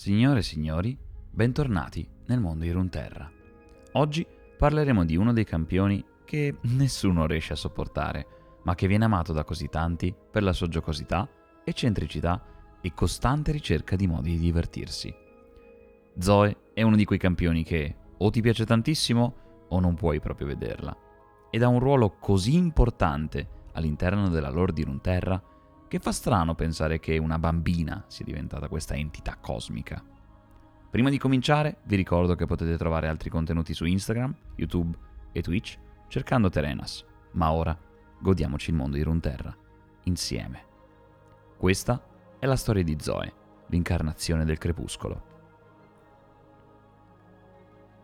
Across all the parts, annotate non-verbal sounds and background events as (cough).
Signore e signori, bentornati nel mondo di Runterra. Oggi parleremo di uno dei campioni che (laughs) nessuno riesce a sopportare, ma che viene amato da così tanti per la sua giocosità, eccentricità e costante ricerca di modi di divertirsi. Zoe è uno di quei campioni che o ti piace tantissimo o non puoi proprio vederla, ed ha un ruolo così importante all'interno della lore di Runterra che fa strano pensare che una bambina sia diventata questa entità cosmica. Prima di cominciare, vi ricordo che potete trovare altri contenuti su Instagram, YouTube e Twitch cercando Terenas, ma ora godiamoci il mondo di Runterra, insieme. Questa è la storia di Zoe, l'incarnazione del crepuscolo.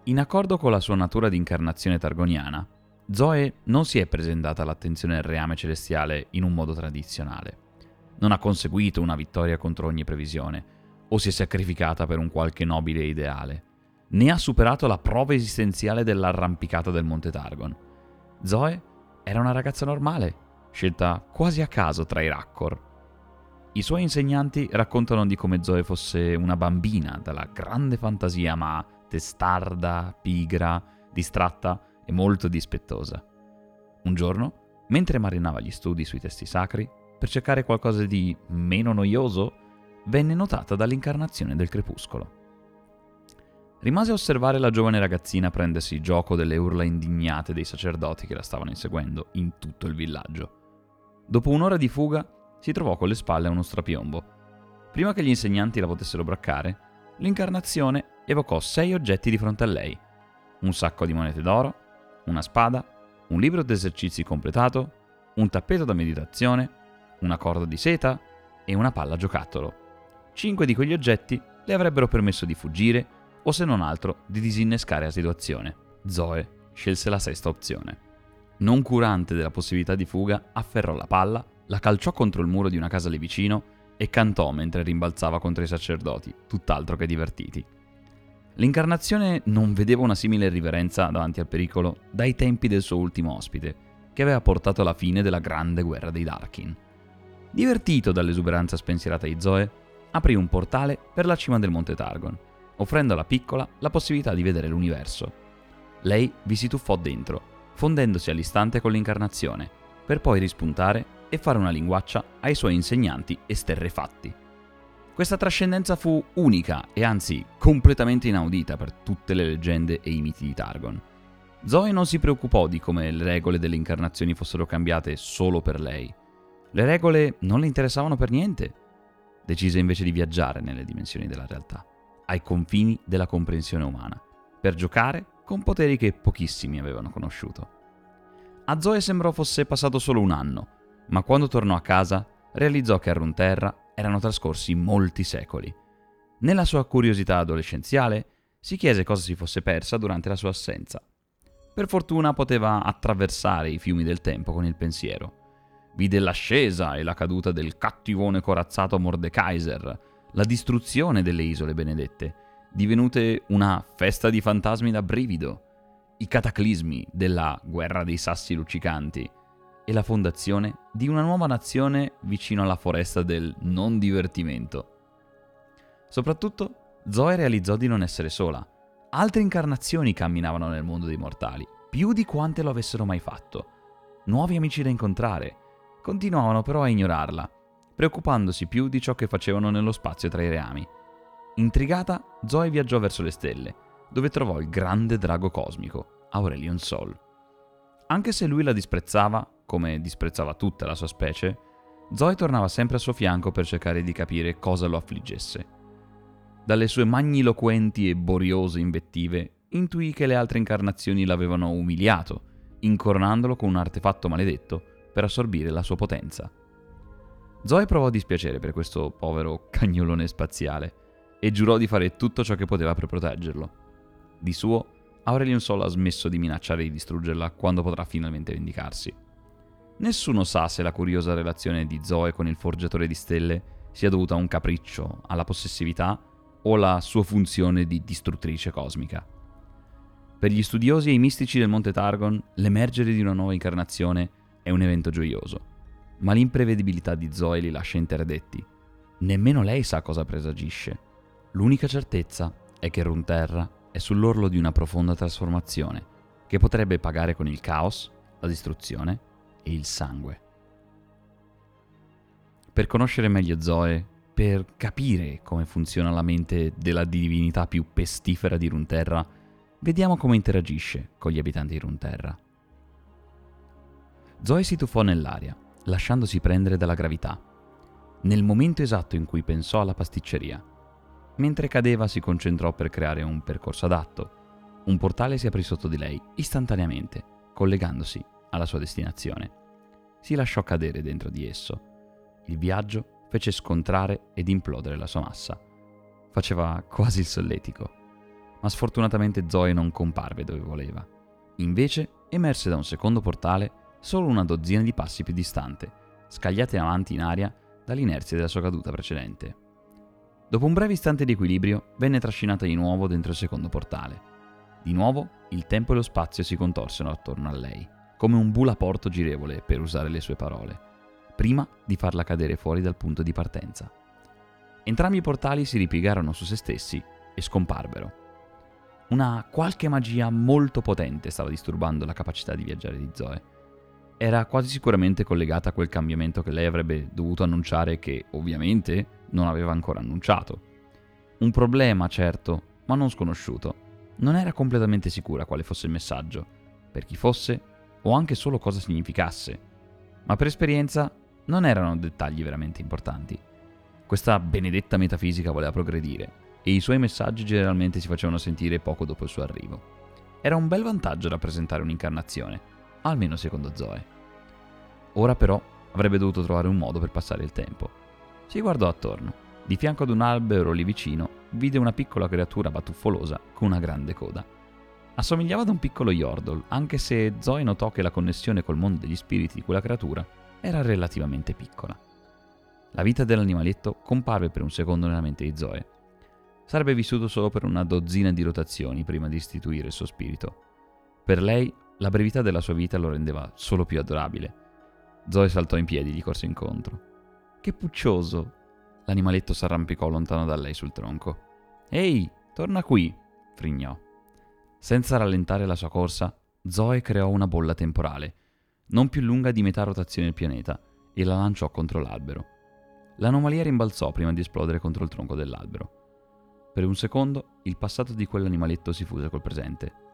In accordo con la sua natura di incarnazione targoniana, Zoe non si è presentata all'attenzione del reame celestiale in un modo tradizionale non ha conseguito una vittoria contro ogni previsione, o si è sacrificata per un qualche nobile ideale, né ha superato la prova esistenziale dell'arrampicata del Monte Targon. Zoe era una ragazza normale, scelta quasi a caso tra i Raccor. I suoi insegnanti raccontano di come Zoe fosse una bambina dalla grande fantasia ma testarda, pigra, distratta e molto dispettosa. Un giorno, mentre marinava gli studi sui testi sacri, per cercare qualcosa di meno noioso, venne notata dall'incarnazione del crepuscolo. Rimase a osservare la giovane ragazzina prendersi gioco delle urla indignate dei sacerdoti che la stavano inseguendo in tutto il villaggio. Dopo un'ora di fuga, si trovò con le spalle a uno strapiombo. Prima che gli insegnanti la potessero braccare, l'incarnazione evocò sei oggetti di fronte a lei. Un sacco di monete d'oro, una spada, un libro d'esercizi completato, un tappeto da meditazione, una corda di seta e una palla giocattolo. Cinque di quegli oggetti le avrebbero permesso di fuggire o se non altro di disinnescare la situazione. Zoe scelse la sesta opzione. Non curante della possibilità di fuga, afferrò la palla, la calciò contro il muro di una casa lì vicino e cantò mentre rimbalzava contro i sacerdoti, tutt'altro che divertiti. L'incarnazione non vedeva una simile riverenza davanti al pericolo dai tempi del suo ultimo ospite, che aveva portato alla fine della grande guerra dei Darkin. Divertito dall'esuberanza spensierata di Zoe, aprì un portale per la cima del Monte Targon, offrendo alla piccola la possibilità di vedere l'universo. Lei vi si tuffò dentro, fondendosi all'istante con l'incarnazione, per poi rispuntare e fare una linguaccia ai suoi insegnanti esterrefatti. Questa trascendenza fu unica e anzi completamente inaudita per tutte le leggende e i miti di Targon. Zoe non si preoccupò di come le regole delle incarnazioni fossero cambiate solo per lei. Le regole non le interessavano per niente. Decise invece di viaggiare nelle dimensioni della realtà, ai confini della comprensione umana, per giocare con poteri che pochissimi avevano conosciuto. A Zoe sembrò fosse passato solo un anno, ma quando tornò a casa realizzò che a Runterra erano trascorsi molti secoli. Nella sua curiosità adolescenziale si chiese cosa si fosse persa durante la sua assenza. Per fortuna poteva attraversare i fiumi del tempo con il pensiero vide l'ascesa e la caduta del cattivone corazzato Mordekaiser, la distruzione delle isole benedette, divenute una festa di fantasmi da brivido, i cataclismi della guerra dei sassi luccicanti e la fondazione di una nuova nazione vicino alla foresta del non divertimento. Soprattutto, Zoe realizzò di non essere sola. Altre incarnazioni camminavano nel mondo dei mortali, più di quante lo avessero mai fatto. Nuovi amici da incontrare, continuavano però a ignorarla, preoccupandosi più di ciò che facevano nello spazio tra i reami. Intrigata, Zoe viaggiò verso le stelle, dove trovò il grande drago cosmico, Aurelion Sol. Anche se lui la disprezzava, come disprezzava tutta la sua specie, Zoe tornava sempre al suo fianco per cercare di capire cosa lo affliggesse. Dalle sue magniloquenti e boriose invettive, intuì che le altre incarnazioni l'avevano umiliato, incoronandolo con un artefatto maledetto per assorbire la sua potenza. Zoe provò dispiacere per questo povero cagnolone spaziale e giurò di fare tutto ciò che poteva per proteggerlo. Di suo, Aurelion Sol ha smesso di minacciare di distruggerla quando potrà finalmente vendicarsi. Nessuno sa se la curiosa relazione di Zoe con il forgiatore di stelle sia dovuta a un capriccio, alla possessività o alla sua funzione di distruttrice cosmica. Per gli studiosi e i mistici del Monte Targon, l'emergere di una nuova incarnazione è un evento gioioso, ma l'imprevedibilità di Zoe li lascia interdetti. Nemmeno lei sa cosa presagisce. L'unica certezza è che Runterra è sull'orlo di una profonda trasformazione che potrebbe pagare con il caos, la distruzione e il sangue. Per conoscere meglio Zoe, per capire come funziona la mente della divinità più pestifera di Runterra, vediamo come interagisce con gli abitanti di Runterra. Zoe si tuffò nell'aria, lasciandosi prendere dalla gravità, nel momento esatto in cui pensò alla pasticceria. Mentre cadeva si concentrò per creare un percorso adatto. Un portale si aprì sotto di lei istantaneamente, collegandosi alla sua destinazione. Si lasciò cadere dentro di esso. Il viaggio fece scontrare ed implodere la sua massa. Faceva quasi il solletico. Ma sfortunatamente Zoe non comparve dove voleva. Invece emerse da un secondo portale solo una dozzina di passi più distante, scagliate avanti in aria dall'inerzia della sua caduta precedente. Dopo un breve istante di equilibrio, venne trascinata di nuovo dentro il secondo portale. Di nuovo, il tempo e lo spazio si contorsero attorno a lei, come un bulaporto girevole, per usare le sue parole, prima di farla cadere fuori dal punto di partenza. Entrambi i portali si ripiegarono su se stessi e scomparvero. Una qualche magia molto potente stava disturbando la capacità di viaggiare di Zoe era quasi sicuramente collegata a quel cambiamento che lei avrebbe dovuto annunciare che ovviamente non aveva ancora annunciato. Un problema, certo, ma non sconosciuto. Non era completamente sicura quale fosse il messaggio, per chi fosse o anche solo cosa significasse, ma per esperienza non erano dettagli veramente importanti. Questa benedetta metafisica voleva progredire e i suoi messaggi generalmente si facevano sentire poco dopo il suo arrivo. Era un bel vantaggio rappresentare un'incarnazione, almeno secondo Zoe. Ora però avrebbe dovuto trovare un modo per passare il tempo. Si guardò attorno. Di fianco ad un albero lì vicino vide una piccola creatura batuffolosa con una grande coda. Assomigliava ad un piccolo Yordle, anche se Zoe notò che la connessione col mondo degli spiriti di quella creatura era relativamente piccola. La vita dell'animaletto comparve per un secondo nella mente di Zoe. Sarebbe vissuto solo per una dozzina di rotazioni prima di istituire il suo spirito. Per lei la brevità della sua vita lo rendeva solo più adorabile. Zoe saltò in piedi e gli corse incontro. Che puccioso! L'animaletto s'arrampicò lontano da lei sul tronco. Ehi, torna qui! frignò. Senza rallentare la sua corsa, Zoe creò una bolla temporale, non più lunga di metà rotazione del pianeta, e la lanciò contro l'albero. L'anomalia rimbalzò prima di esplodere contro il tronco dell'albero. Per un secondo il passato di quell'animaletto si fuse col presente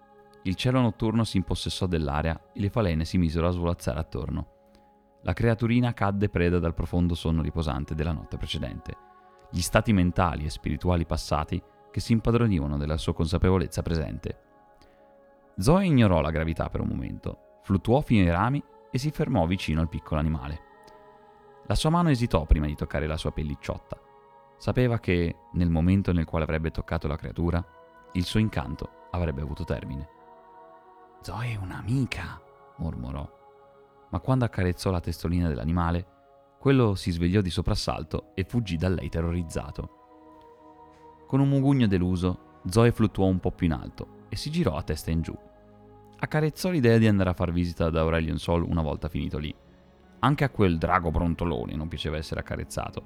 il cielo notturno si impossessò dell'aria e le falene si misero a svolazzare attorno. La creaturina cadde preda dal profondo sonno riposante della notte precedente. Gli stati mentali e spirituali passati che si impadronivano della sua consapevolezza presente. Zoe ignorò la gravità per un momento, fluttuò fino ai rami e si fermò vicino al piccolo animale. La sua mano esitò prima di toccare la sua pellicciotta. Sapeva che, nel momento nel quale avrebbe toccato la creatura, il suo incanto avrebbe avuto termine. Zoe è un'amica, mormorò. Ma quando accarezzò la testolina dell'animale, quello si svegliò di soprassalto e fuggì da lei terrorizzato. Con un mugugno deluso, Zoe fluttuò un po' più in alto e si girò a testa in giù. Accarezzò l'idea di andare a far visita ad Aurelion Sol una volta finito lì. Anche a quel drago brontolone non piaceva essere accarezzato,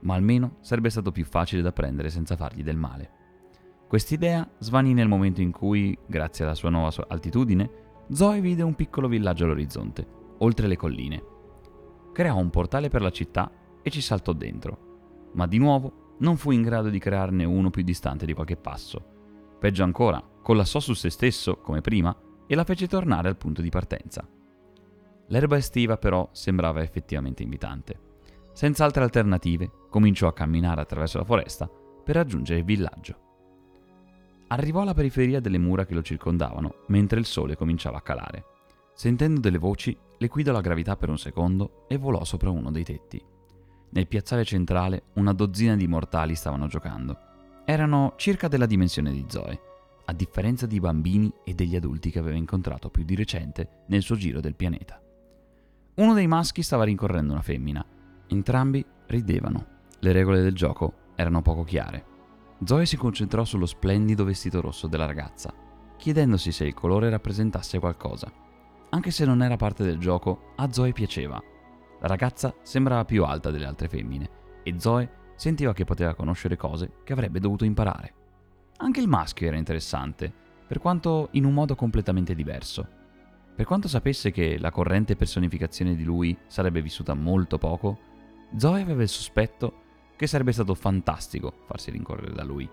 ma almeno sarebbe stato più facile da prendere senza fargli del male. Quest'idea svanì nel momento in cui, grazie alla sua nuova altitudine, Zoe vide un piccolo villaggio all'orizzonte, oltre le colline. Creò un portale per la città e ci saltò dentro, ma di nuovo non fu in grado di crearne uno più distante di qualche passo. Peggio ancora, collassò su se stesso, come prima, e la fece tornare al punto di partenza. L'erba estiva però sembrava effettivamente invitante. Senza altre alternative, cominciò a camminare attraverso la foresta per raggiungere il villaggio. Arrivò alla periferia delle mura che lo circondavano, mentre il sole cominciava a calare. Sentendo delle voci, le guidò la gravità per un secondo e volò sopra uno dei tetti. Nel piazzale centrale una dozzina di mortali stavano giocando. Erano circa della dimensione di Zoe, a differenza di bambini e degli adulti che aveva incontrato più di recente nel suo giro del pianeta. Uno dei maschi stava rincorrendo una femmina. Entrambi ridevano. Le regole del gioco erano poco chiare. Zoe si concentrò sullo splendido vestito rosso della ragazza, chiedendosi se il colore rappresentasse qualcosa. Anche se non era parte del gioco, a Zoe piaceva. La ragazza sembrava più alta delle altre femmine e Zoe sentiva che poteva conoscere cose che avrebbe dovuto imparare. Anche il maschio era interessante, per quanto in un modo completamente diverso. Per quanto sapesse che la corrente personificazione di lui sarebbe vissuta molto poco, Zoe aveva il sospetto che sarebbe stato fantastico farsi rincorrere da lui.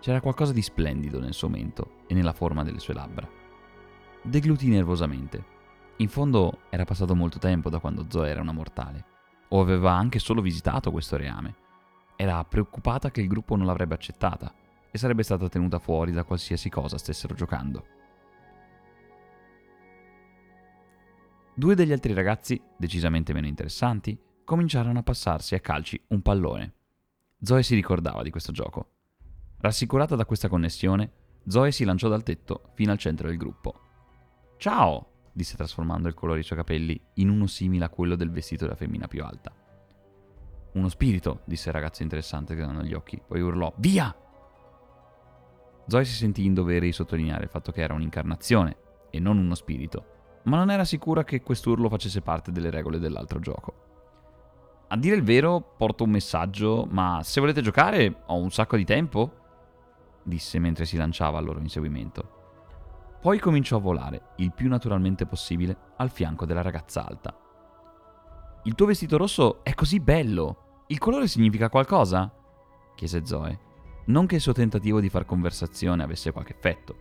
C'era qualcosa di splendido nel suo mento e nella forma delle sue labbra. Deglutì nervosamente. In fondo era passato molto tempo da quando Zoe era una mortale, o aveva anche solo visitato questo reame. Era preoccupata che il gruppo non l'avrebbe accettata e sarebbe stata tenuta fuori da qualsiasi cosa stessero giocando. Due degli altri ragazzi, decisamente meno interessanti, cominciarono a passarsi a calci un pallone. Zoe si ricordava di questo gioco. Rassicurata da questa connessione, Zoe si lanciò dal tetto fino al centro del gruppo. Ciao! disse trasformando il colore dei suoi capelli in uno simile a quello del vestito della femmina più alta. Uno spirito, disse il ragazzo interessante chiudendo gli occhi, poi urlò Via! Zoe si sentì in dovere di sottolineare il fatto che era un'incarnazione e non uno spirito, ma non era sicura che quest'urlo facesse parte delle regole dell'altro gioco. A dire il vero, porto un messaggio, ma se volete giocare ho un sacco di tempo, disse mentre si lanciava al loro inseguimento. Poi cominciò a volare, il più naturalmente possibile, al fianco della ragazza alta. Il tuo vestito rosso è così bello! Il colore significa qualcosa? chiese Zoe. Non che il suo tentativo di far conversazione avesse qualche effetto,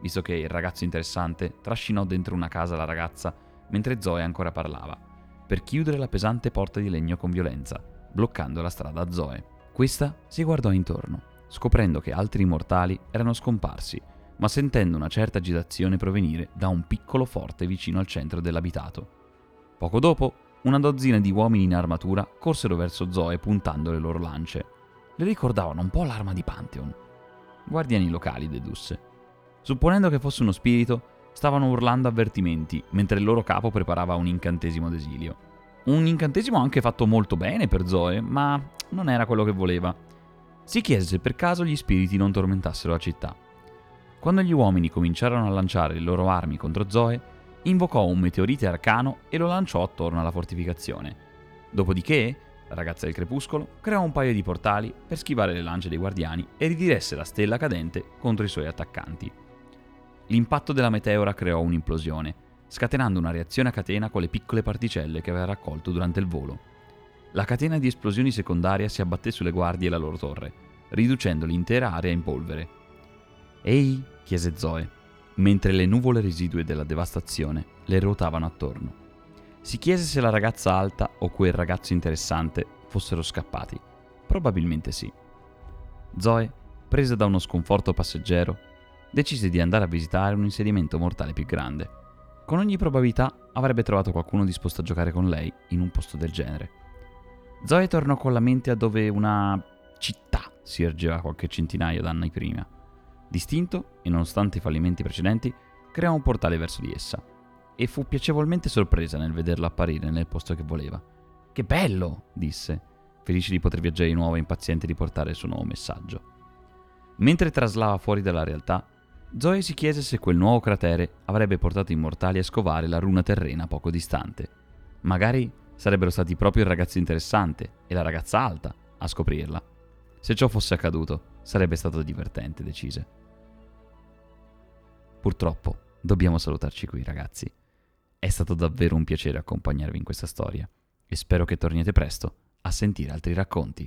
visto che il ragazzo interessante trascinò dentro una casa la ragazza mentre Zoe ancora parlava, per chiudere la pesante porta di legno con violenza, bloccando la strada a Zoe. Questa si guardò intorno, scoprendo che altri mortali erano scomparsi, ma sentendo una certa agitazione provenire da un piccolo forte vicino al centro dell'abitato. Poco dopo, una dozzina di uomini in armatura corsero verso Zoe puntando le loro lance. Le ricordavano un po' l'arma di Pantheon. Guardiani locali, dedusse. Supponendo che fosse uno spirito, stavano urlando avvertimenti mentre il loro capo preparava un incantesimo d'esilio. Un incantesimo anche fatto molto bene per Zoe, ma non era quello che voleva. Si chiese se per caso gli spiriti non tormentassero la città. Quando gli uomini cominciarono a lanciare le loro armi contro Zoe, invocò un meteorite arcano e lo lanciò attorno alla fortificazione. Dopodiché, la ragazza del crepuscolo creò un paio di portali per schivare le lance dei guardiani e ridiresse la stella cadente contro i suoi attaccanti. L'impatto della meteora creò un'implosione, scatenando una reazione a catena con le piccole particelle che aveva raccolto durante il volo. La catena di esplosioni secondaria si abbatté sulle guardie e la loro torre, riducendo l'intera area in polvere. Ehi, chiese Zoe, mentre le nuvole residue della devastazione le ruotavano attorno. Si chiese se la ragazza alta o quel ragazzo interessante fossero scappati. Probabilmente sì. Zoe, presa da uno sconforto passeggero, decise di andare a visitare un insediamento mortale più grande. Con ogni probabilità avrebbe trovato qualcuno disposto a giocare con lei in un posto del genere. Zoe tornò con la mente a dove una città si ergeva qualche centinaio d'anni prima. Distinto, e nonostante i fallimenti precedenti, creò un portale verso di essa e fu piacevolmente sorpresa nel vederlo apparire nel posto che voleva. Che bello! disse, felice di poter viaggiare di nuovo e impaziente di portare il suo nuovo messaggio. Mentre traslava fuori dalla realtà, Zoe si chiese se quel nuovo cratere avrebbe portato i mortali a scovare la runa terrena poco distante. Magari sarebbero stati proprio il ragazzo interessante e la ragazza alta a scoprirla. Se ciò fosse accaduto, sarebbe stato divertente, decise. Purtroppo dobbiamo salutarci qui, ragazzi. È stato davvero un piacere accompagnarvi in questa storia e spero che torniate presto a sentire altri racconti.